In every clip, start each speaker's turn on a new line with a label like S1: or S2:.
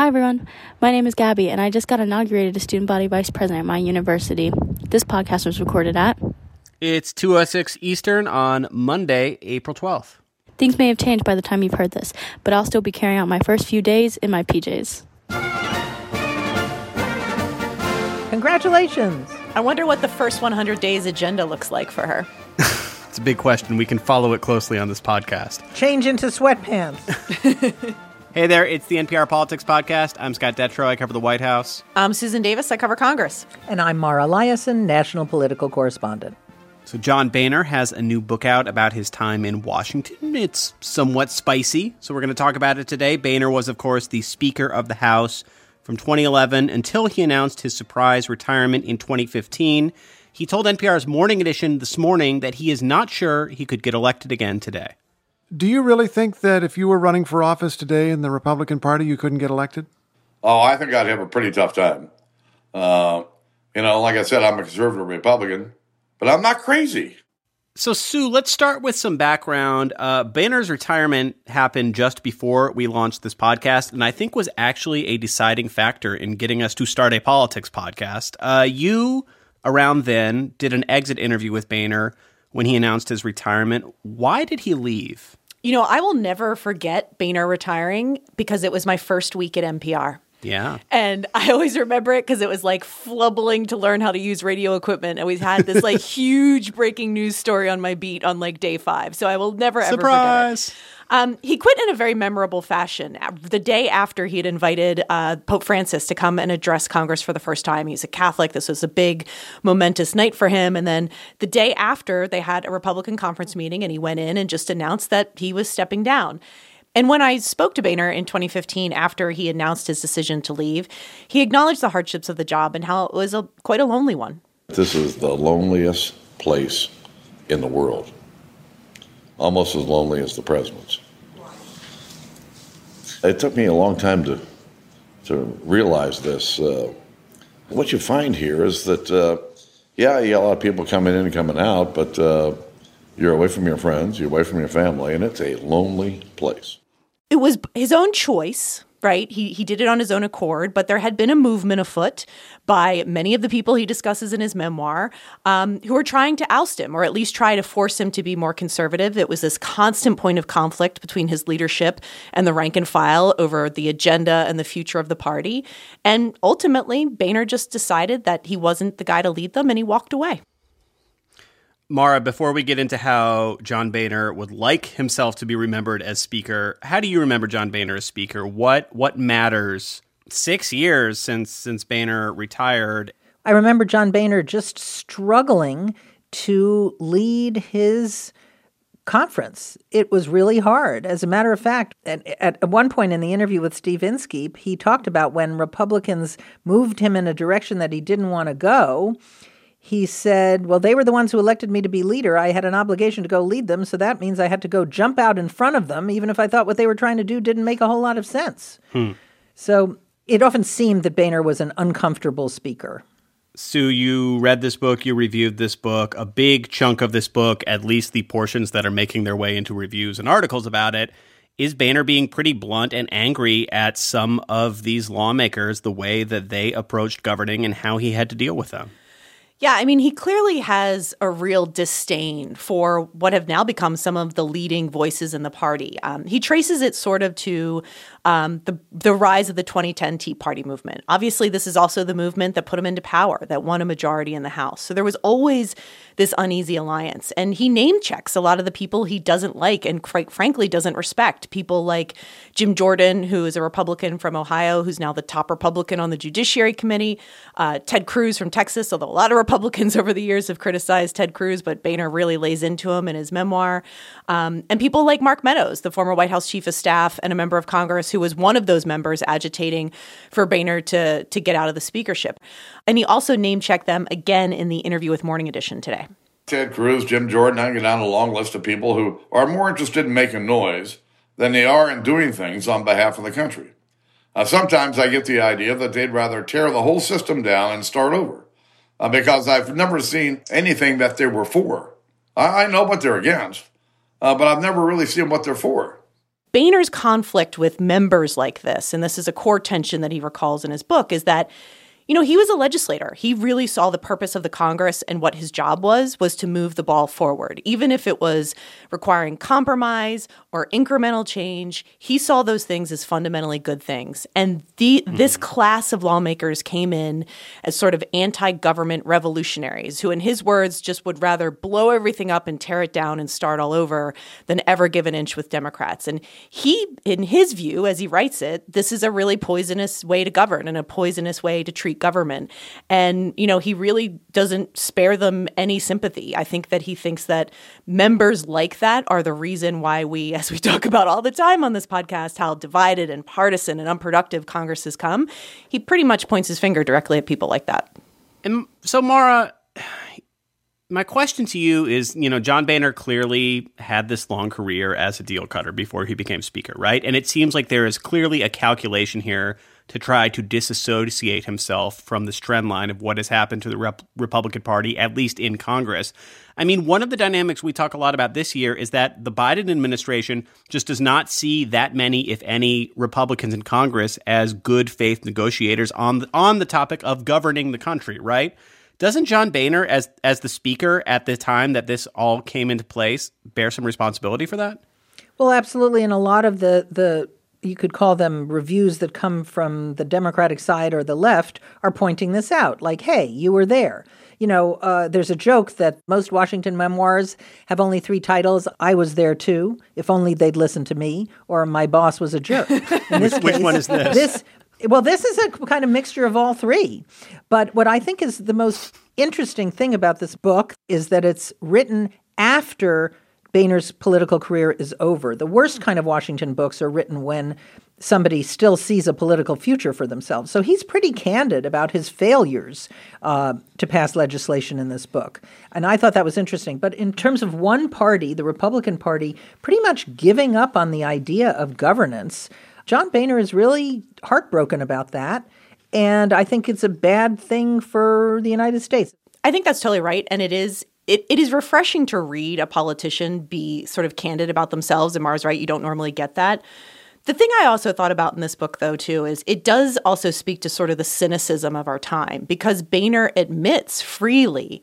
S1: Hi everyone, my name is Gabby, and I just got inaugurated as student body vice president at my university. This podcast was recorded at.
S2: It's 206 Eastern on Monday, April 12th.
S1: Things may have changed by the time you've heard this, but I'll still be carrying out my first few days in my PJs.
S3: Congratulations!
S4: I wonder what the first 100 days agenda looks like for her.
S2: It's a big question. We can follow it closely on this podcast.
S3: Change into sweatpants.
S2: Hey there, it's the NPR Politics Podcast. I'm Scott Detrow. I cover the White House.
S4: I'm Susan Davis. I cover Congress.
S3: and I'm Mara Liasson, national political correspondent.
S2: So, John Boehner has a new book out about his time in Washington. It's somewhat spicy, so we're going to talk about it today. Boehner was, of course, the Speaker of the House from 2011 until he announced his surprise retirement in 2015. He told NPR's Morning Edition this morning that he is not sure he could get elected again today.
S5: Do you really think that if you were running for office today in the Republican Party, you couldn't get elected?
S6: Oh, I think I'd have a pretty tough time. Uh, you know, like I said, I'm a conservative Republican, but I'm not crazy.
S2: So, Sue, let's start with some background. Uh, Boehner's retirement happened just before we launched this podcast, and I think was actually a deciding factor in getting us to start a politics podcast. Uh, you, around then, did an exit interview with Boehner when he announced his retirement. Why did he leave?
S4: You know, I will never forget Boehner retiring because it was my first week at NPR.
S2: Yeah.
S4: And I always remember it because it was like flubbling to learn how to use radio equipment. And we had this like huge breaking news story on my beat on like day five. So I will never ever
S2: Surprise.
S4: forget it. Um, he quit in a very memorable fashion. The day after he had invited uh, Pope Francis to come and address Congress for the first time, he's a Catholic. This was a big, momentous night for him. And then the day after, they had a Republican conference meeting, and he went in and just announced that he was stepping down. And when I spoke to Boehner in 2015 after he announced his decision to leave, he acknowledged the hardships of the job and how it was a, quite a lonely one.
S6: This is the loneliest place in the world, almost as lonely as the president's. It took me a long time to to realize this. Uh, what you find here is that, uh, yeah, you got a lot of people coming in and coming out, but uh, you're away from your friends, you're away from your family, and it's a lonely place.
S4: It was his own choice, right? He he did it on his own accord, but there had been a movement afoot by many of the people he discusses in his memoir um, who were trying to oust him, or at least try to force him to be more conservative. It was this constant point of conflict between his leadership and the rank and file over the agenda and the future of the party. And ultimately, Boehner just decided that he wasn't the guy to lead them, and he walked away.
S2: Mara, before we get into how John Boehner would like himself to be remembered as Speaker, how do you remember John Boehner as Speaker? What what matters? Six years since since Boehner retired.
S3: I remember John Boehner just struggling to lead his conference. It was really hard. As a matter of fact, at, at one point in the interview with Steve Inskeep, he talked about when Republicans moved him in a direction that he didn't want to go. He said, Well, they were the ones who elected me to be leader. I had an obligation to go lead them, so that means I had to go jump out in front of them, even if I thought what they were trying to do didn't make a whole lot of sense. Hmm. So it often seemed that Boehner was an uncomfortable speaker.
S2: Sue, you read this book, you reviewed this book. A big chunk of this book, at least the portions that are making their way into reviews and articles about it, is Boehner being pretty blunt and angry at some of these lawmakers, the way that they approached governing and how he had to deal with them.
S4: Yeah, I mean, he clearly has a real disdain for what have now become some of the leading voices in the party. Um, he traces it sort of to um, the the rise of the 2010 Tea Party movement. Obviously, this is also the movement that put him into power, that won a majority in the House. So there was always this uneasy alliance, and he name checks a lot of the people he doesn't like and quite frankly doesn't respect. People like Jim Jordan, who is a Republican from Ohio, who's now the top Republican on the Judiciary Committee. Uh, Ted Cruz from Texas, although a lot of Republicans over the years have criticized Ted Cruz, but Boehner really lays into him in his memoir. Um, and people like Mark Meadows, the former White House chief of staff and a member of Congress, who was one of those members agitating for Boehner to to get out of the speakership. And he also name checked them again in the interview with Morning Edition today.
S6: Ted Cruz, Jim Jordan, I can go down a long list of people who are more interested in making noise than they are in doing things on behalf of the country. Uh, sometimes I get the idea that they'd rather tear the whole system down and start over uh, because I've never seen anything that they were for. I, I know what they're against, uh, but I've never really seen what they're for.
S4: Boehner's conflict with members like this, and this is a core tension that he recalls in his book, is that you know, he was a legislator. He really saw the purpose of the Congress and what his job was was to move the ball forward. Even if it was requiring compromise or incremental change, he saw those things as fundamentally good things. And the mm-hmm. this class of lawmakers came in as sort of anti-government revolutionaries who in his words just would rather blow everything up and tear it down and start all over than ever give an inch with Democrats. And he in his view as he writes it, this is a really poisonous way to govern and a poisonous way to treat government. And, you know, he really doesn't spare them any sympathy. I think that he thinks that members like that are the reason why we, as we talk about all the time on this podcast, how divided and partisan and unproductive Congress has come. He pretty much points his finger directly at people like that.
S2: And so, Mara, my question to you is you know, John Boehner clearly had this long career as a deal cutter before he became Speaker, right? And it seems like there is clearly a calculation here to try to disassociate himself from this trend line of what has happened to the Rep- Republican Party, at least in Congress. I mean, one of the dynamics we talk a lot about this year is that the Biden administration just does not see that many, if any, Republicans in Congress as good faith negotiators on the, on the topic of governing the country, right? Doesn't John Boehner, as as the speaker at the time that this all came into place, bear some responsibility for that?
S3: Well, absolutely, and a lot of the the you could call them reviews that come from the Democratic side or the left are pointing this out. Like, hey, you were there. You know, uh, there's a joke that most Washington memoirs have only three titles. I was there too. If only they'd listen to me, or my boss was a jerk.
S2: which, case, which one is this?
S3: This well, this is a kind of mixture of all three. But what I think is the most interesting thing about this book is that it's written after Boehner's political career is over. The worst kind of Washington books are written when somebody still sees a political future for themselves. So he's pretty candid about his failures uh, to pass legislation in this book. And I thought that was interesting. But in terms of one party, the Republican Party, pretty much giving up on the idea of governance, John Boehner is really heartbroken about that. And I think it's a bad thing for the United States.
S4: I think that's totally right. And it is it, it is refreshing to read a politician be sort of candid about themselves. And Mara's, right? You don't normally get that. The thing I also thought about in this book, though, too, is it does also speak to sort of the cynicism of our time because Boehner admits freely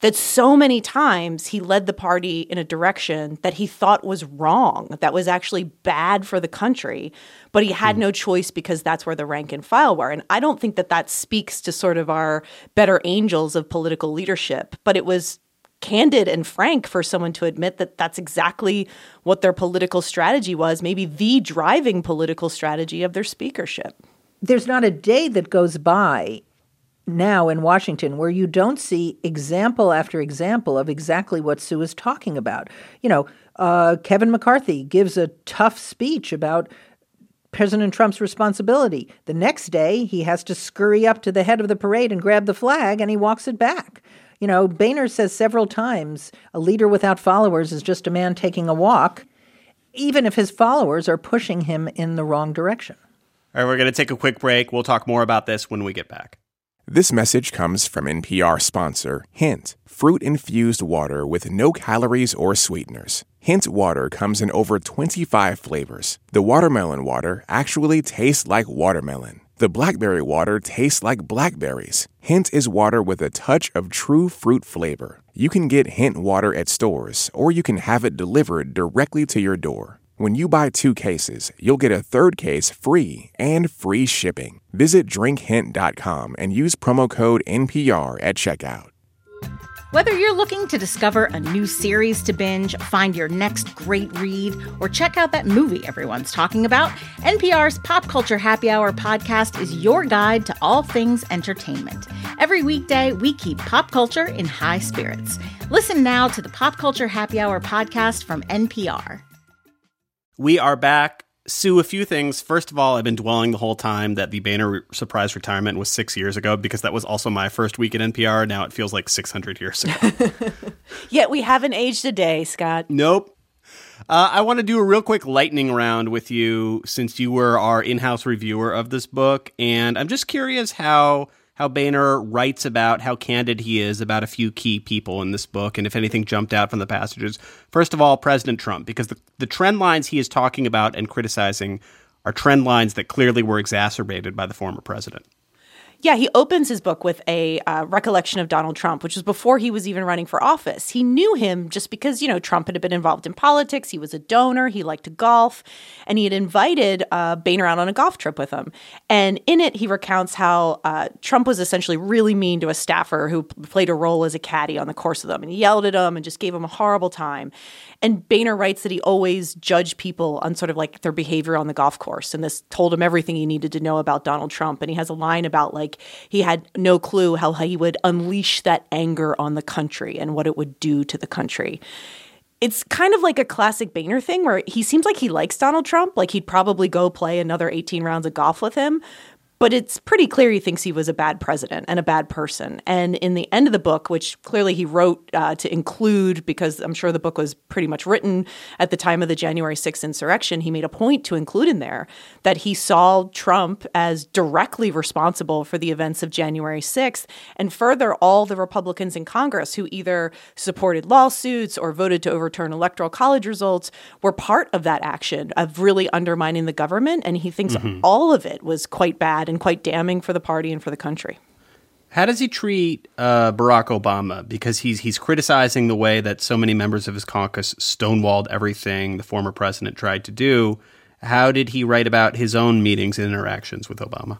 S4: that so many times he led the party in a direction that he thought was wrong, that was actually bad for the country, but he had mm. no choice because that's where the rank and file were. And I don't think that that speaks to sort of our better angels of political leadership, but it was candid and frank for someone to admit that that's exactly what their political strategy was, maybe the driving political strategy of their speakership.
S3: There's not a day that goes by now in Washington where you don't see example after example of exactly what Sue is talking about. You know, uh, Kevin McCarthy gives a tough speech about President Trump's responsibility. The next day, he has to scurry up to the head of the parade and grab the flag, and he walks it back. You know, Boehner says several times a leader without followers is just a man taking a walk, even if his followers are pushing him in the wrong direction.
S2: All right, we're going to take a quick break. We'll talk more about this when we get back.
S7: This message comes from NPR sponsor Hint fruit infused water with no calories or sweeteners. Hint water comes in over 25 flavors. The watermelon water actually tastes like watermelon. The blackberry water tastes like blackberries. Hint is water with a touch of true fruit flavor. You can get Hint water at stores, or you can have it delivered directly to your door. When you buy two cases, you'll get a third case free and free shipping. Visit drinkhint.com and use promo code NPR at checkout.
S8: Whether you're looking to discover a new series to binge, find your next great read, or check out that movie everyone's talking about, NPR's Pop Culture Happy Hour podcast is your guide to all things entertainment. Every weekday, we keep pop culture in high spirits. Listen now to the Pop Culture Happy Hour podcast from NPR.
S2: We are back Sue, a few things. First of all, I've been dwelling the whole time that the Boehner surprise retirement was six years ago because that was also my first week at NPR. Now it feels like 600 years ago.
S4: Yet we haven't aged a day, Scott.
S2: Nope. Uh, I want to do a real quick lightning round with you since you were our in house reviewer of this book. And I'm just curious how how Boehner writes about how candid he is about a few key people in this book, and if anything jumped out from the passages. First of all, President Trump, because the, the trend lines he is talking about and criticizing are trend lines that clearly were exacerbated by the former president.
S4: Yeah, he opens his book with a uh, recollection of Donald Trump, which was before he was even running for office. He knew him just because, you know, Trump had been involved in politics. He was a donor. He liked to golf. And he had invited uh, Boehner out on a golf trip with him. And in it, he recounts how uh, Trump was essentially really mean to a staffer who played a role as a caddy on the course of them. And he yelled at him and just gave him a horrible time. And Boehner writes that he always judged people on sort of like their behavior on the golf course. And this told him everything he needed to know about Donald Trump. And he has a line about like he had no clue how he would unleash that anger on the country and what it would do to the country it's kind of like a classic Boehner thing where he seems like he likes Donald Trump. Like he'd probably go play another 18 rounds of golf with him. But it's pretty clear he thinks he was a bad president and a bad person. And in the end of the book, which clearly he wrote uh, to include, because I'm sure the book was pretty much written at the time of the January 6th insurrection, he made a point to include in there that he saw Trump as directly responsible for the events of January 6th. And further, all the Republicans in Congress who either supported lawsuits or voted to overturn electoral college results were part of that action of really undermining the government. And he thinks mm-hmm. all of it was quite bad and quite damning for the party and for the country.
S2: How does he treat uh, Barack Obama? Because he's he's criticizing the way that so many members of his caucus stonewalled everything the former president tried to do. How did he write about his own meetings and interactions with Obama?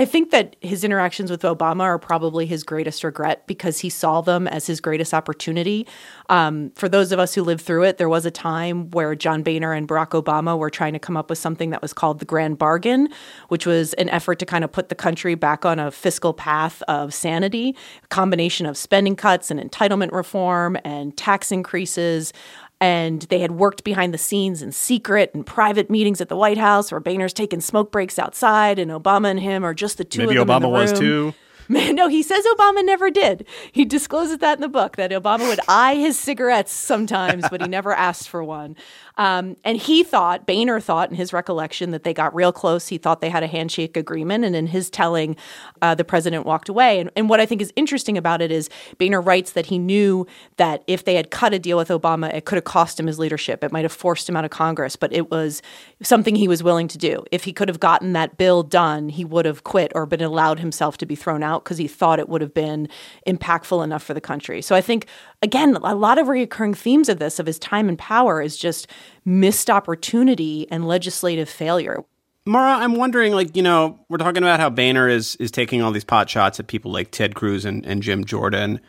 S4: I think that his interactions with Obama are probably his greatest regret because he saw them as his greatest opportunity. Um, for those of us who lived through it, there was a time where John Boehner and Barack Obama were trying to come up with something that was called the Grand Bargain, which was an effort to kind of put the country back on a fiscal path of sanity, a combination of spending cuts and entitlement reform and tax increases and they had worked behind the scenes in secret and private meetings at the White House where Boehner's taking smoke breaks outside and Obama and him are just the two
S2: Maybe
S4: of them
S2: Obama
S4: in the
S2: was too.
S4: No, he says Obama never did. He discloses that in the book that Obama would eye his cigarettes sometimes, but he never asked for one. Um, and he thought, Boehner thought in his recollection that they got real close. He thought they had a handshake agreement. And in his telling, uh, the president walked away. And, and what I think is interesting about it is Boehner writes that he knew that if they had cut a deal with Obama, it could have cost him his leadership. It might have forced him out of Congress, but it was something he was willing to do. If he could have gotten that bill done, he would have quit or been allowed himself to be thrown out because he thought it would have been impactful enough for the country. So I think, again, a lot of recurring themes of this, of his time and power, is just missed opportunity and legislative failure.
S2: Mara, I'm wondering, like, you know, we're talking about how Boehner is is taking all these pot shots at people like Ted Cruz and, and Jim Jordan,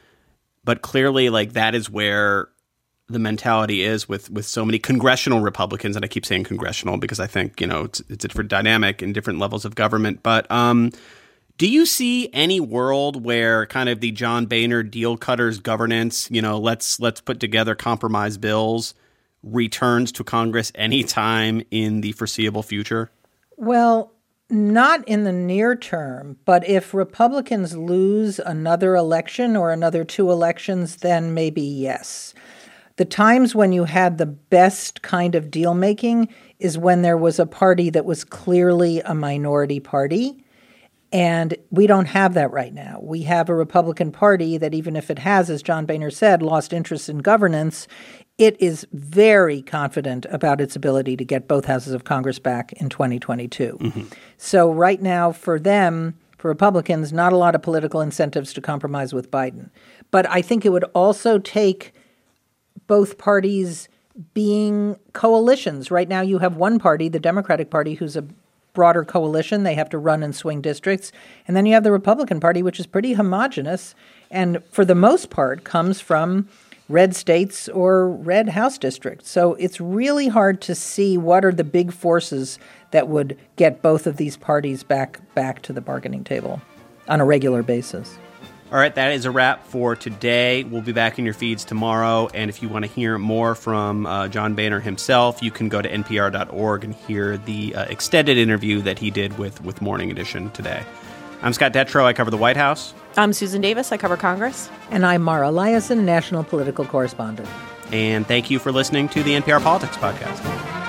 S2: but clearly, like, that is where the mentality is with with so many congressional Republicans, and I keep saying congressional because I think you know it's, it's a different dynamic in different levels of government. But um, do you see any world where kind of the John Boehner deal cutters governance, you know, let's let's put together compromise bills? returns to Congress anytime in the foreseeable future?
S3: Well, not in the near term, but if Republicans lose another election or another two elections, then maybe yes. The times when you had the best kind of deal making is when there was a party that was clearly a minority party. And we don't have that right now. We have a Republican Party that, even if it has, as John Boehner said, lost interest in governance, it is very confident about its ability to get both houses of Congress back in 2022. Mm-hmm. So, right now, for them, for Republicans, not a lot of political incentives to compromise with Biden. But I think it would also take both parties being coalitions. Right now, you have one party, the Democratic Party, who's a broader coalition. They have to run and swing districts. And then you have the Republican Party, which is pretty homogenous and, for the most part, comes from red states or red House districts. So it's really hard to see what are the big forces that would get both of these parties back back to the bargaining table on a regular basis.
S2: All right, that is a wrap for today. We'll be back in your feeds tomorrow. And if you want to hear more from uh, John Boehner himself, you can go to npr.org and hear the uh, extended interview that he did with, with Morning Edition today. I'm Scott Detrow. I cover the White House.
S4: I'm Susan Davis. I cover Congress.
S3: And I'm Mara Liasson, national political correspondent.
S2: And thank you for listening to the NPR Politics Podcast.